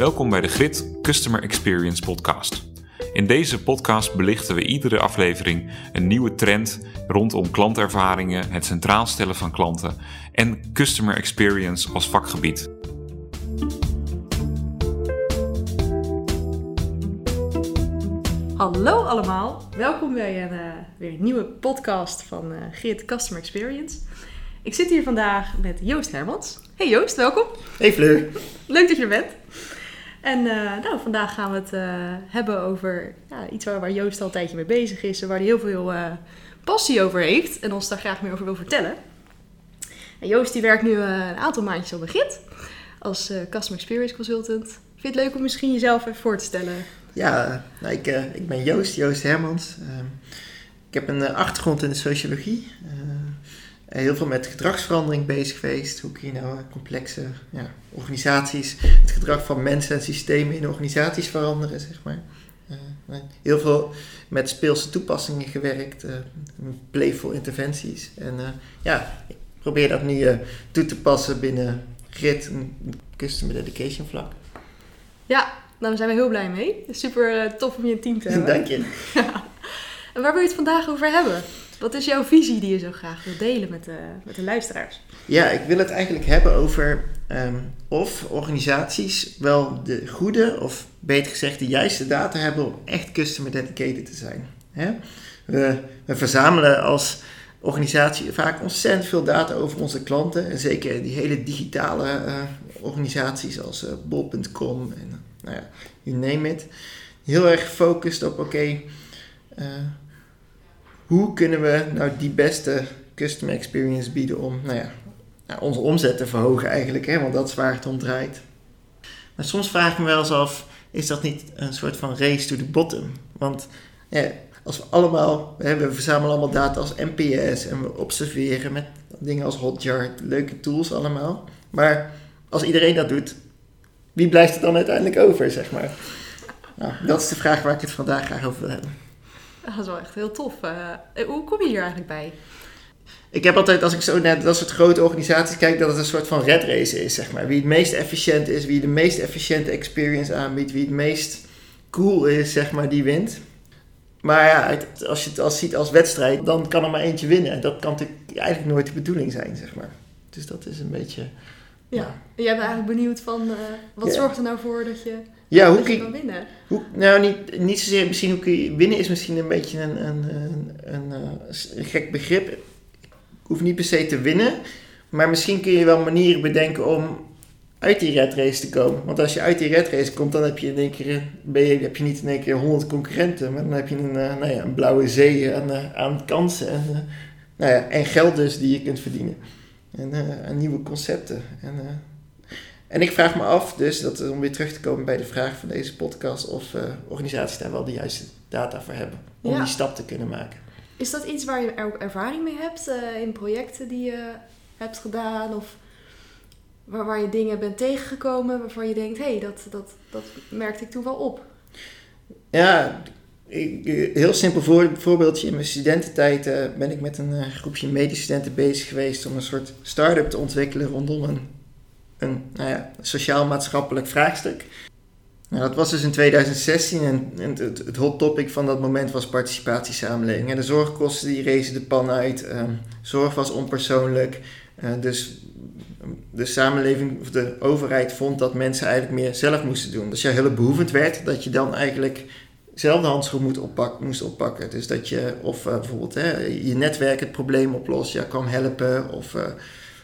Welkom bij de Grit Customer Experience Podcast. In deze podcast belichten we iedere aflevering een nieuwe trend rondom klantervaringen, het centraal stellen van klanten en customer experience als vakgebied. Hallo allemaal, welkom bij een, uh, weer een nieuwe podcast van uh, Grit Customer Experience. Ik zit hier vandaag met Joost Hermans. Hey Joost, welkom. Hey Fleur. Leuk dat je er bent. En uh, nou, vandaag gaan we het hebben over ja, iets waar, waar, Joost al een tijdje mee bezig is en waar hij heel veel passie over heeft en ons daar graag meer over wil vertellen. En Joost die werkt nu een aantal maandjes op een Git als Customer Experience Consultant. Vind je het leuk om misschien jezelf even voor te stellen? Ja, nou, ik, ik ben Joost, Joost Hermans. Uh, ik heb een achtergrond in de sociologie. Heel veel met gedragsverandering bezig geweest. Hoe kun je nou complexe ja, organisaties, het gedrag van mensen en systemen in organisaties veranderen, zeg maar. heel veel met speelse toepassingen gewerkt, playful interventies. En ja, ik probeer dat nu toe te passen binnen GRID, een Customer Dedication vlak. Ja, nou, daar zijn we heel blij mee. Super uh, tof om je team te hebben. Dank je. En waar wil je het vandaag over hebben? Wat is jouw visie die je zo graag wilt delen met de, met de luisteraars? Ja, ik wil het eigenlijk hebben over um, of organisaties wel de goede, of beter gezegd de juiste data hebben om echt customer dedicated te zijn. Hè? We, we verzamelen als organisatie vaak ontzettend veel data over onze klanten. En zeker die hele digitale uh, organisaties als uh, bol.com en nou ja, you name it. Heel erg gefocust op, oké, uh, hoe kunnen we nou die beste customer experience bieden om, nou ja, onze omzet te verhogen eigenlijk, hè, want dat is waar het om draait. Maar soms vraag ik me wel eens af, is dat niet een soort van race to the bottom? Want als we allemaal, hè, we verzamelen allemaal data als NPS en we observeren met dingen als Hotjar, leuke tools allemaal. Maar als iedereen dat doet, wie blijft er dan uiteindelijk over, zeg maar? Nou, dat is de vraag waar ik het vandaag graag over wil hebben. Dat is wel echt heel tof. Uh, hoe kom je hier eigenlijk bij? Ik heb altijd, als ik zo naar dat soort grote organisaties kijk, dat het een soort van red race is, zeg maar. Wie het meest efficiënt is, wie de meest efficiënte experience aanbiedt, wie het meest cool is, zeg maar, die wint. Maar ja, als je het als ziet als wedstrijd, dan kan er maar eentje winnen. En dat kan natuurlijk eigenlijk nooit de bedoeling zijn, zeg maar. Dus dat is een beetje... Ja, en jij bent eigenlijk benieuwd van uh, wat Ja. zorgt er nou voor dat je, Ja, hoe je kun kan winnen? Hoe, nou, niet, niet zozeer misschien hoe kun je winnen is misschien een beetje een, een, een, een, eh, een gek begrip. Ik hoef niet per se te winnen, maar misschien kun je wel manieren bedenken om uit die red race te komen. Want als je uit die red race komt, dan heb je in één keer, ben je, heb je niet in één keer 100 concurrenten, maar dan heb je een, eh, nou ja, een blauwe zee aan, eh, aan kansen en, nou ja, en geld dus die je kunt verdienen. En nieuwe concepten. En, en ik vraag me af, dus dat, om weer terug te komen bij de vraag van deze podcast, of eh, organisaties daar wel de juiste data voor hebben om Ja. die stap te kunnen maken. Is dat iets waar je er ook ervaring mee hebt eh, in projecten die je hebt gedaan? Of waar, waar je dingen bent tegengekomen waarvan je denkt, hé, hey, dat, dat, dat merkte ik toen wel op. Ja, ik, heel simpel voor, voorbeeldje. In mijn studententijd eh, ben ik met een groepje medestudenten bezig geweest om een soort start-up te ontwikkelen rondom een, een nou ja, sociaal-maatschappelijk vraagstuk. Nou, dat was dus in 2016 en, het, het hot topic van dat moment was participatiesamenleving. En de zorgkosten die rezen de pan uit, ehm, zorg was onpersoonlijk, eh, dus de samenleving of de overheid vond dat mensen eigenlijk meer zelf moesten doen. Dus als je hulpbehoevend werd, dat je dan eigenlijk zelf de handschoen moet moest oppakken. Dus dat je of eh, bijvoorbeeld hè, je netwerk het probleem oplost, ja, kwam helpen of, eh,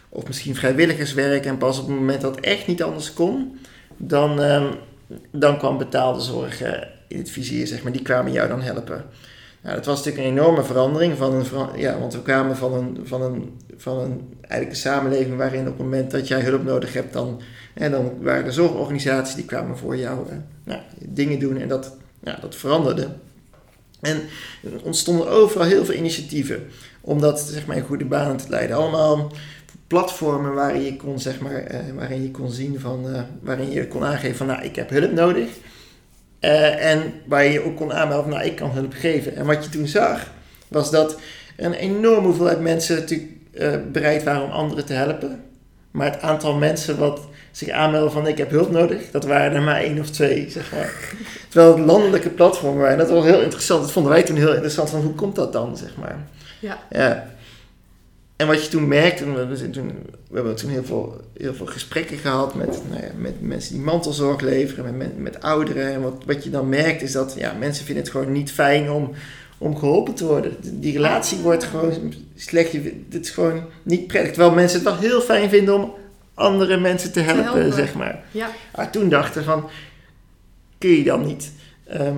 of misschien vrijwilligerswerk. En pas op het moment dat echt niet anders kon, dan, ehm, dan kwam betaalde zorg eh, in het vizier, zeg maar. Die kwamen jou dan helpen. Nou, dat was natuurlijk een enorme verandering, van een, ja, want we kwamen van een, van, een, van een, eigenlijk een samenleving waarin op het moment dat jij hulp nodig hebt, dan, hè, dan waren er zorgorganisaties die kwamen voor jou nou, dingen doen en dat, dat veranderde. En er ontstonden overal heel veel initiatieven om dat zeg maar, in goede banen te leiden. Allemaal platformen waarin je kon, zeg maar, eh, waarin je kon zien van, eh, waarin je kon aangeven van nou, ik heb hulp nodig. Eh, en waar je ook kon aanmelden van, nou, ik kan hulp geven. En wat je toen zag, was dat een enorme hoeveelheid mensen natuurlijk bereid waren om anderen te helpen. Maar het aantal mensen wat zich aanmelden van ik heb hulp nodig, dat waren er maar één of twee, zeg maar. Terwijl het landelijke platform waren, dat was heel interessant. Dat vonden wij toen heel interessant, van hoe komt dat dan, zeg maar. Ja. ja. En wat je toen merkte, we, zijn toen, we hebben toen heel veel, heel veel gesprekken gehad met, nou ja, met mensen die mantelzorg leveren, met, met ouderen. En wat, wat je dan merkt is dat ja, mensen vinden het gewoon niet fijn om, om geholpen te worden. Die relatie wordt gewoon slecht. Het is gewoon niet prettig. Terwijl mensen het wel heel fijn vinden om andere mensen te helpen, helpen. zeg maar. Ja. Maar toen dachten van, kun je dan niet, ehm,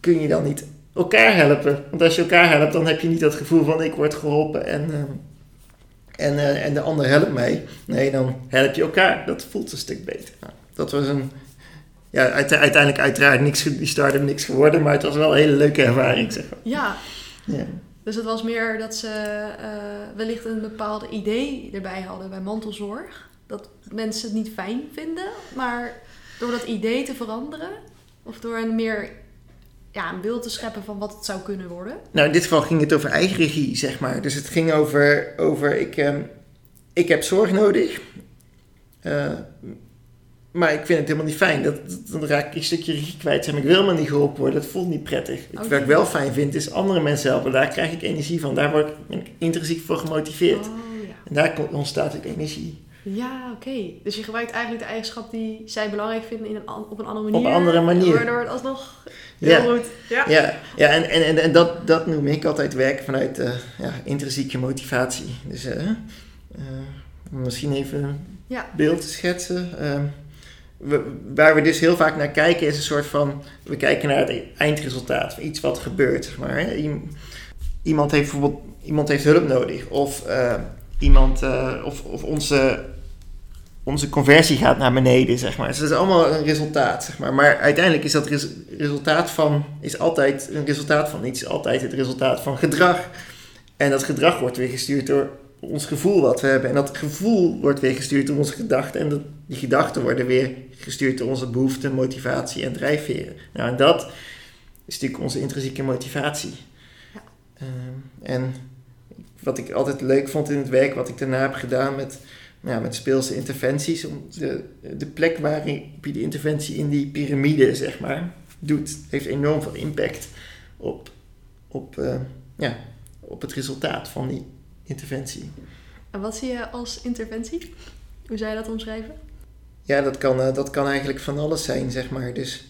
kun je dan niet elkaar helpen? Want als je elkaar helpt, dan heb je niet dat gevoel van ik word geholpen en, ehm, en, eh, en de ander helpt mij. Nee, dan help je elkaar. Dat voelt een stuk beter. Nou, dat was een, ja, uite- uiteindelijk uiteraard niks, die start-up niks geworden, maar het was wel een hele leuke ervaring, zeg maar. ja, Ja. dus het was meer dat ze eh, wellicht een bepaald idee erbij hadden bij mantelzorg. Dat mensen het niet fijn vinden, maar door dat idee te veranderen, of door een meer ja, een beeld te scheppen van wat het zou kunnen worden. Nou, in dit geval ging het over eigen regie, zeg maar. Dus het ging over, over ik, ehm, ik heb zorg nodig. Eh, maar ik vind het helemaal niet fijn. Dat, dan raak ik een stukje regie kwijt. Zeg maar, ik wil maar niet geholpen worden. Dat voelt niet prettig. Oké. Wat ik wel fijn vind, is andere mensen helpen. Daar krijg ik energie van. Daar word ik, ben ik intrinsiek voor gemotiveerd. Oh ja. En daar ontstaat ook energie. Ja, oké. Dus je gebruikt eigenlijk de eigenschap die zij belangrijk vinden in een, op een andere manier. een andere manier. Waardoor het alsnog heel Ja. goed. Ja. Ja, ja en, en, en, dat, dat noem ik altijd werken vanuit eh, ja, intrinsieke motivatie. Dus eh, eh, misschien even een Ja. beeld te schetsen. Ehm, we, waar we dus heel vaak naar kijken is een soort van... We kijken naar het eindresultaat, iets wat gebeurt. Zeg maar, hè. Iemand heeft bijvoorbeeld iemand heeft hulp nodig. Of, iemand, of, of onze, onze conversie gaat naar beneden, zeg maar. Dus dat is allemaal een resultaat, zeg maar. Maar uiteindelijk is dat res- resultaat van... Is altijd een resultaat van iets. Altijd het resultaat van gedrag. En dat gedrag wordt weer gestuurd door ons gevoel wat we hebben. En dat gevoel wordt weer gestuurd door onze gedachten. En dat, die gedachten worden weer gestuurd door onze behoeften, motivatie en drijfveren. Nou, en dat is natuurlijk onze intrinsieke motivatie. Ja. Ehm, en wat ik altijd leuk vond in het werk, wat ik daarna heb gedaan met, ja, met speelse interventies, om de, de plek waar je die interventie in die piramide, zeg maar, doet, heeft enorm veel impact op, op, eh, ja, op het resultaat van die interventie. En wat zie je als interventie? Hoe zou je dat omschrijven? Ja, dat kan, eh, dat kan eigenlijk van alles zijn, zeg maar. Dus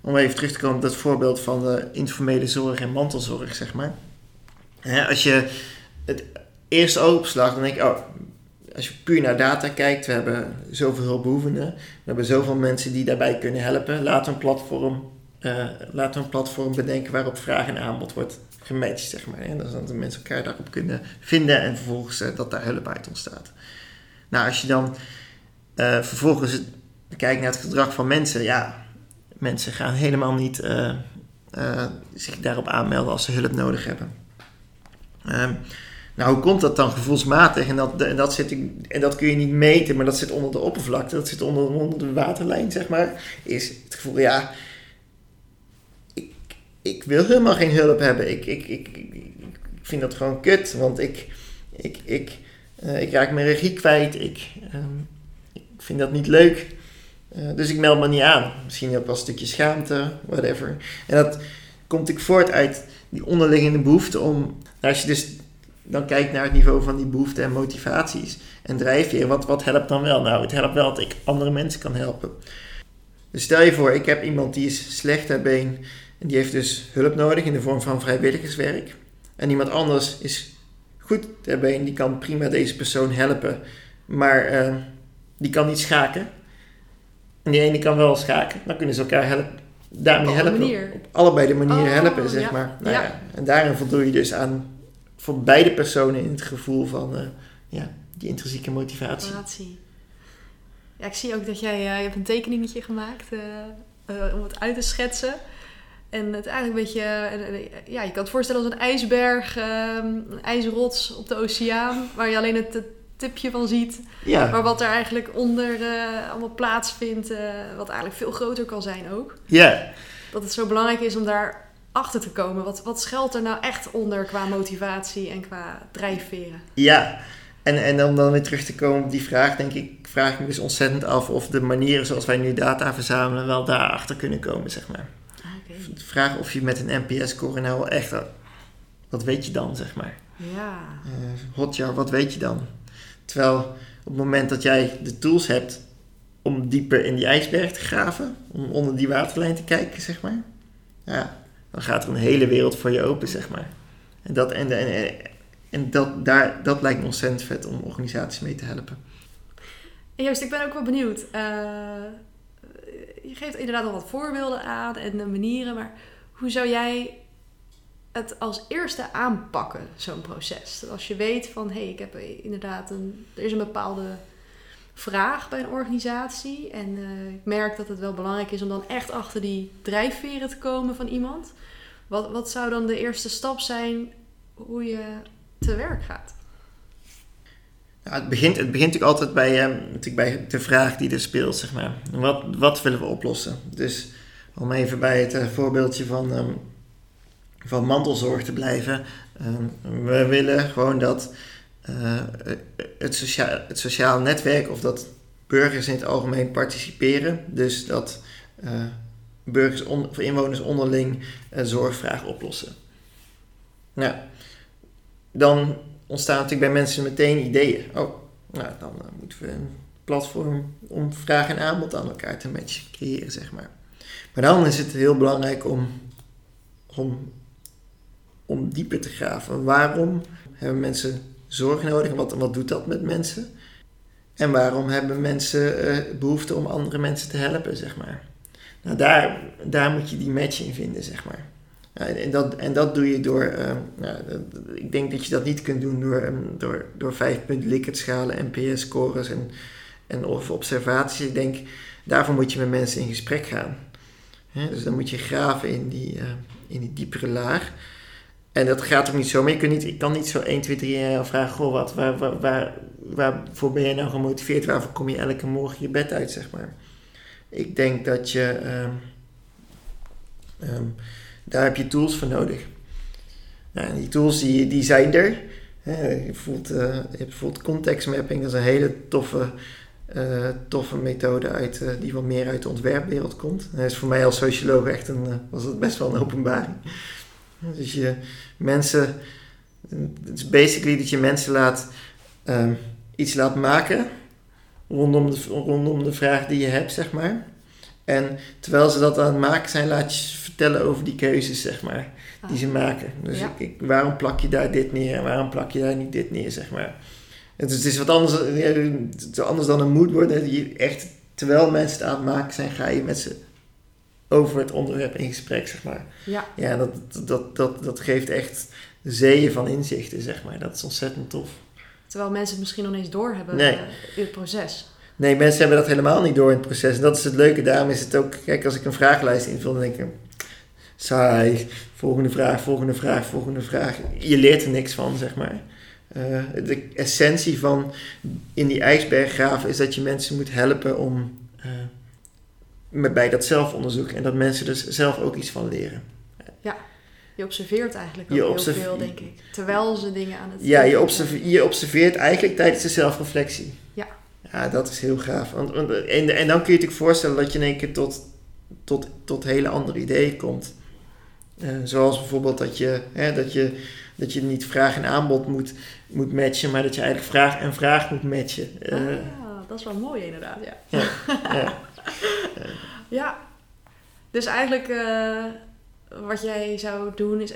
om even terug te komen op dat voorbeeld van de informele zorg en mantelzorg, zeg maar. Hè, als je het eerste oogopslag, dan denk je, oh, als je puur naar data kijkt, we hebben zoveel hulpbehoevenden, we hebben zoveel mensen die daarbij kunnen helpen. Laten we een platform, we een platform bedenken waarop vraag en aanbod wordt gematcht, zeg maar. En dat de mensen elkaar daarop kunnen vinden en vervolgens eh, dat daar hulp uit ontstaat. Nou, als je dan eh, vervolgens kijkt naar het gedrag van mensen, ja, mensen gaan helemaal niet zich daarop aanmelden als ze hulp nodig hebben. Ehm, nou, hoe komt dat dan gevoelsmatig? En dat, dat zit, en dat kun je niet meten, maar dat zit onder de oppervlakte, dat zit onder, onder de waterlijn, zeg maar. Is het gevoel, ja, ik, ik wil helemaal geen hulp hebben. Ik, ik, ik, ik, ik vind dat gewoon kut, want ik, ik, ik, eh, ik raak mijn regie kwijt. Ik, ehm, ik vind dat niet leuk. Eh, dus ik meld me niet aan. Misschien ook wel een stukje schaamte, whatever. En dat komt natuurlijk voort uit die onderliggende behoefte om... Als je dus dan kijkt naar het niveau van die behoeften en motivaties en drijfveren, wat, wat helpt dan wel? Nou, het helpt wel dat ik andere mensen kan helpen. Dus stel je voor, ik heb iemand die is slecht ter been en die heeft dus hulp nodig in de vorm van vrijwilligerswerk. En iemand anders is goed ter been, die kan prima deze persoon helpen, maar eh, die kan niet schaken. En die ene kan wel schaken, dan kunnen ze elkaar helpen. Daarmee helpen. Op allebei de manieren Oh, helpen, zeg ja. maar. Nou, Ja. ja. En daarin voldoe je dus aan voor beide personen in het gevoel van eh, ja, die intrinsieke motivatie. Relatie. Ja, ik zie ook dat jij eh, je hebt een tekeningetje gemaakt eh, om het uit te schetsen. En het eigenlijk een beetje, ja, je kan het voorstellen als een ijsberg, eh, een ijsrots op de oceaan, waar je alleen het, tipje van ziet. Ja, Maar wat er eigenlijk onder allemaal plaatsvindt, eh, wat eigenlijk veel groter kan zijn ook. ja. Dat het zo belangrijk is om daar achter te komen. Wat, wat schuilt er nou echt onder qua motivatie en qua drijfveren? Ja, En, en om dan weer terug te komen op die vraag, denk ik, vraag ik me dus ontzettend af of de manieren zoals wij nu data verzamelen wel daarachter kunnen komen, zeg maar. Ah. De vraag of je met een NPS-score nou echt, wat weet je dan, zeg maar. Ja. Eh, hotjar, wat weet je dan? Terwijl op het moment dat jij de tools hebt om dieper in die ijsberg te graven, om onder die waterlijn te kijken, zeg maar, ja, dan gaat er een hele wereld voor je open, zeg maar. En dat, en, en, en dat, daar, dat lijkt me ontzettend vet om organisaties mee te helpen. En Joost, ik ben ook wel benieuwd. Eh, je geeft inderdaad al wat voorbeelden aan en manieren, maar hoe zou jij het als eerste aanpakken, zo'n proces? Als je weet van, hé, hey, ik heb inderdaad een, er is een bepaalde vraag bij een organisatie en uh, ik merk dat het wel belangrijk is om dan echt achter die drijfveren te komen van iemand. Wat, wat zou dan de eerste stap zijn hoe je te werk gaat? Ja, het, begint, het begint natuurlijk altijd bij, uh, natuurlijk bij de vraag die er speelt, zeg maar. Wat, wat willen we oplossen? Dus om even bij het uh, voorbeeldje van, um, van mantelzorg te blijven. Um, we willen gewoon dat uh, het, socia het sociaal netwerk of dat burgers in het algemeen participeren. Dus dat burgers, on, of inwoners onderling een zorgvraag oplossen. Nou, dan ontstaan natuurlijk bij mensen meteen ideeën. Oh, nou, dan uh, moeten we een platform om vraag en aanbod aan elkaar te matchen creëren, zeg maar. Maar dan is het heel belangrijk om, om, om dieper te graven. Waarom hebben mensen zorg nodig wat, wat doet dat met mensen? En waarom hebben mensen uh, behoefte om andere mensen te helpen, zeg maar? Nou, daar, daar moet je die match in vinden, zeg maar. En dat, en dat doe je door, nou, ik denk dat je dat niet kunt doen door, um, door, door vijf punt Likert-schalen, NPS-scores en, en of observaties. Ik denk, daarvoor moet je met mensen in gesprek gaan. Dus dan moet je graven in die, uh, in die diepere laag. En dat gaat ook niet zo, je niet, ik kan niet zo 1, 2, 3 vragen, goh, wat, waar, waar, waar, waarvoor ben je nou gemotiveerd? Waarvoor kom je elke morgen je bed uit, zeg maar? Ik denk dat je... Um, um, daar heb je tools voor nodig. Nou, die tools die, die zijn er. je, voelt, je hebt bijvoorbeeld context mapping, dat is een hele toffe, uh, toffe methode uit, uh, die wat meer uit de ontwerpwereld komt. Dat is voor mij als socioloog echt een, was het best wel een openbaring. Dus je mensen, het is basically dat je mensen laat um, iets laat maken rondom de, rondom de vraag die je hebt, zeg maar. En terwijl ze dat aan het maken zijn, laat je ze vertellen over die keuzes, zeg maar, die ze maken. Dus ja. ik, ik, waarom plak je daar dit neer en waarom plak je daar niet dit neer, zeg maar. Het is, het is wat anders, ja, anders dan een moodboard. Je echt, terwijl mensen het aan het maken zijn, ga je met ze over het onderwerp in gesprek, zeg maar. Ja. Ja, dat, dat, dat, dat geeft echt zeeën van inzichten, zeg maar. Dat is ontzettend tof. Terwijl mensen het misschien nog eens doorhebben nee. uh, in het proces. Nee, mensen hebben dat helemaal niet door in het proces. En dat is het leuke. Daarom is het ook, kijk, als ik een vragenlijst invul, dan denk ik, saai, volgende vraag, volgende vraag, volgende vraag. Je leert er niks van, zeg maar. Uh, de essentie van in die ijsberg graven is dat je mensen moet helpen om uh, bij dat zelfonderzoek en dat mensen er zelf ook iets van leren. Ja, je observeert eigenlijk ook je heel veel, denk ik. Terwijl ze dingen aan het Ja, je, observe je observeert eigenlijk tijdens de zelfreflectie. Ja. Ja, dat is heel gaaf. Want, en, en dan kun je je voorstellen dat je in één keer tot, tot, tot hele andere ideeën komt. Uh, zoals bijvoorbeeld dat je, hè, dat, je, dat je niet vraag en aanbod moet, moet matchen, maar dat je eigenlijk vraag en vraag moet matchen. Uh, ah, dat is wel mooi inderdaad, ja. Ja, ja. ja. dus eigenlijk uh, wat jij zou doen is,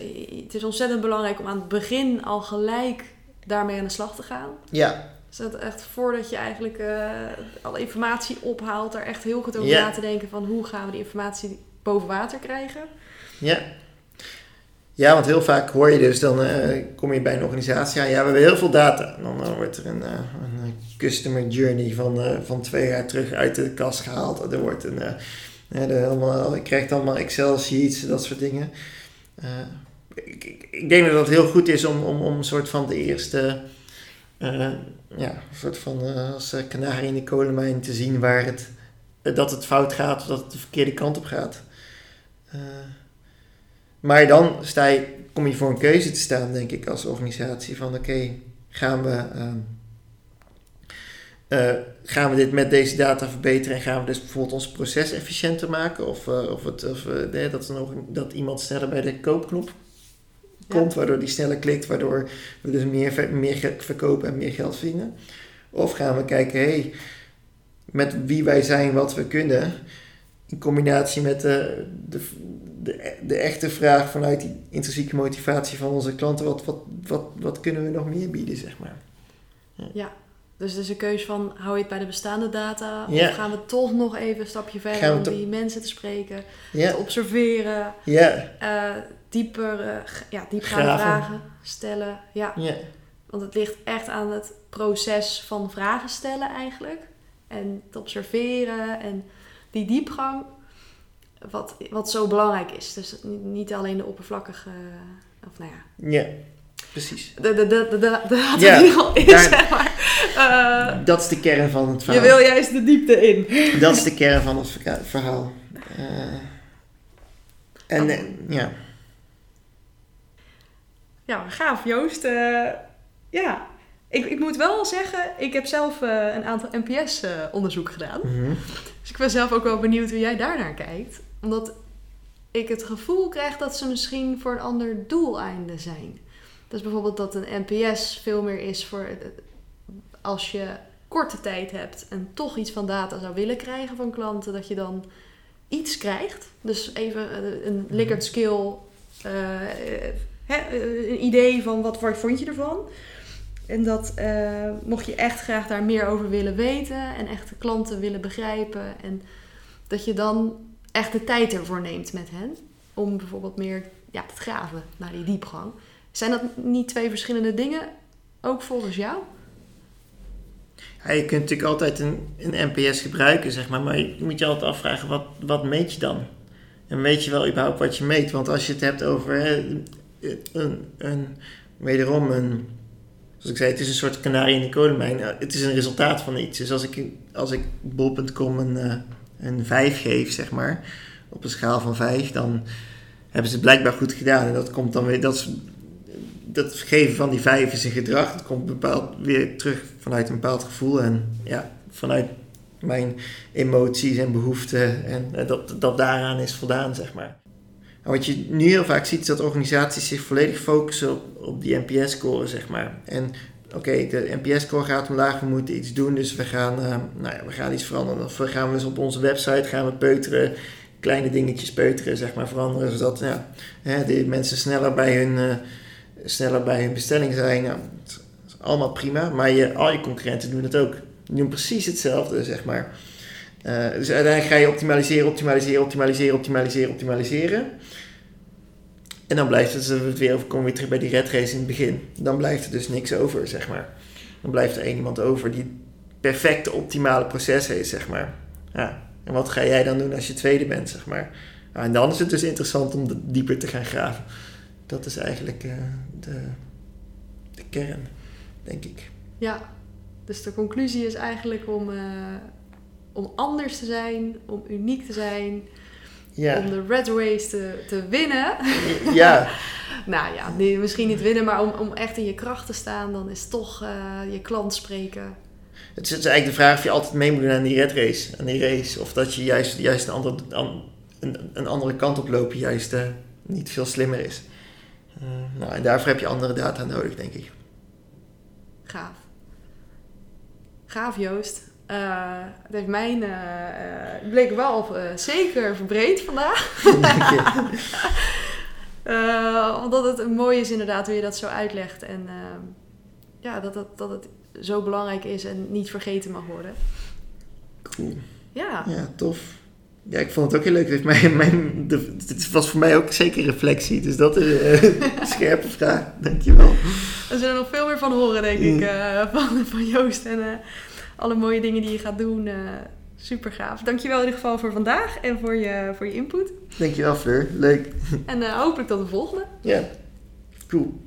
het is ontzettend belangrijk om aan het begin al gelijk daarmee aan de slag te gaan. Ja, dus dat echt voordat je eigenlijk uh, alle informatie ophaalt, daar echt heel goed over ja. na te denken van hoe gaan we die informatie boven water krijgen. Ja. Ja, want heel vaak hoor je dus, dan uh, kom je bij een organisatie ja, we hebben heel veel data. Dan uh, wordt er een, uh, een customer journey van, van twee jaar terug uit de kast gehaald. Er wordt een, je krijgt allemaal Excel sheets, dat soort dingen. Ik, ik, ik, denk dat het heel goed is om, om, om een soort van de eerste ja, een soort van als kanarie in de kolenmijn te zien waar het, dat het fout gaat of dat het de verkeerde kant op gaat. Maar dan sta je, kom je voor een keuze te staan, denk ik, als organisatie van oké, okay, gaan we eh, gaan we dit met deze data verbeteren en gaan we dus bijvoorbeeld ons proces efficiënter maken? Of, eh, of, het, of eh, nee, dat, nog, dat iemand sneller bij de koopknop komt, waardoor die sneller klikt, waardoor we dus meer, meer verkopen en meer geld verdienen? Of gaan we kijken, hey, met wie wij zijn, wat we kunnen, in combinatie met de, de, de, de echte vraag vanuit die intrinsieke motivatie van onze klanten, wat, wat, wat, wat kunnen we nog meer bieden, zeg maar? Dus het is een keuze van, hou je het bij de bestaande data? Ja. Of gaan we toch nog even een stapje verder om die mensen te spreken, te Ja, observeren, ja, eh, dieper, eh, ja, diepgaande vragen stellen. Ja, ja. want het ligt echt aan het proces van vragen stellen eigenlijk. En het observeren en die diepgang, wat, wat zo belangrijk is. Dus niet- alleen de oppervlakkige, of nou ja, Ja, precies. de, de, de, de, de, Ja, in zeg maar. Eh, Dat is de kern van het je verhaal. wil juist de diepte in. Dat is de kern van het verhaal. Eh, en eh, ja, Ja, gaaf Joost. Eh, ja, ik, ik moet wel zeggen, ik heb zelf eh, een aantal NPS-onderzoek gedaan. mhm. Dus ik ben zelf ook wel benieuwd hoe jij daarnaar kijkt. Omdat ik het gevoel krijg dat ze misschien voor een ander doeleinde zijn. Dus bijvoorbeeld dat een NPS veel meer is voor als je korte tijd hebt en toch iets van data zou willen krijgen van klanten, dat je dan iets krijgt. Dus even eh, een Likert skill, eh, eh, een idee van wat, wat vond je ervan. En dat mocht je echt graag daar meer over willen weten en echt de klanten willen begrijpen. En dat je dan echt de tijd ervoor neemt met hen. Om bijvoorbeeld meer ja, te graven naar die diepgang. Zijn dat niet twee verschillende dingen, ook volgens jou? Ja, je kunt natuurlijk altijd een, een NPS gebruiken, zeg maar, maar je moet je altijd afvragen, wat, wat meet je dan? En weet je wel überhaupt wat je meet? Want als je het hebt over een, een, wederom een, zoals ik zei, het is een soort kanarie in de kolenmijn. Het is een resultaat van iets. Dus als ik, als ik bol.com een, eh, een 5 geef, zeg maar, op een schaal van 5, dan hebben ze blijkbaar goed gedaan. En dat komt dan weer, dat dat geven van die vijf is een gedrag. Dat komt bepaald weer terug vanuit een bepaald gevoel. En ja, vanuit mijn emoties en behoeften. En eh, dat, dat daaraan is voldaan, zeg maar. Wat je nu heel vaak ziet, is dat organisaties zich volledig focussen op, op die NPS-score, zeg maar. En oké, de NPS-score gaat omlaag, we moeten iets doen, dus we gaan, eh, nou ja, we gaan iets veranderen. Of we gaan we dus op onze website gaan we peuteren, kleine dingetjes peuteren, zeg maar, veranderen, zodat ja, hè, de mensen sneller bij hun... eh, sneller bij hun bestelling zijn. Nou, het is allemaal prima, maar je, al je concurrenten doen het ook. Die doen precies hetzelfde, zeg maar. Eh, dus uiteindelijk ga je optimaliseren, optimaliseren, optimaliseren, optimaliseren, optimaliseren. En dan blijft het, weer komen we weer terug bij die red race in het begin. Dan blijft er dus niks over, zeg maar. Dan blijft er één iemand over die het perfecte, optimale proces heeft, zeg maar. Ja. En wat ga jij dan doen als je tweede bent, zeg maar? En dan is het dus interessant om dieper te gaan graven. Dat is eigenlijk eh, de, de kern, denk ik. Ja, dus de conclusie is eigenlijk om, eh, om anders te zijn, om uniek te zijn, Ja, om de red race te, te winnen. ja, nou ja, nee, misschien niet winnen, maar om, om echt in je kracht te staan, dan is toch eh, je klant spreken. het is, het is eigenlijk de vraag of je altijd mee moet doen aan die red race. Aan die race. Of dat je juist, juist een, andere, an- een, een andere kant op lopen juist eh, niet veel slimmer is. Eh, nou, en daarvoor heb je andere data nodig, denk ik. Gaaf. Gaaf, Joost. Eh, het heeft mijn eh, eh, bleek wel zeker verbreed vandaag. Omdat het mooi is inderdaad hoe je dat zo uitlegt. En eh, ja, dat, dat, dat het zo belangrijk is en niet vergeten mag worden. Cool. Ja, Ja, tof. Ja, ik vond het ook heel leuk. Het, heeft mijn, de, het was voor mij ook zeker reflectie. Dus dat is een scherpe vraag. Dankjewel. we zullen er nog veel meer van horen, denk ik, eh, van, van Joost. En alle mooie dingen die je gaat doen. eh super gaaf. Dankjewel in ieder geval voor vandaag en voor je, voor je input. Dankjewel Fleur. Leuk. En eh, hopelijk tot de volgende. Ja, cool.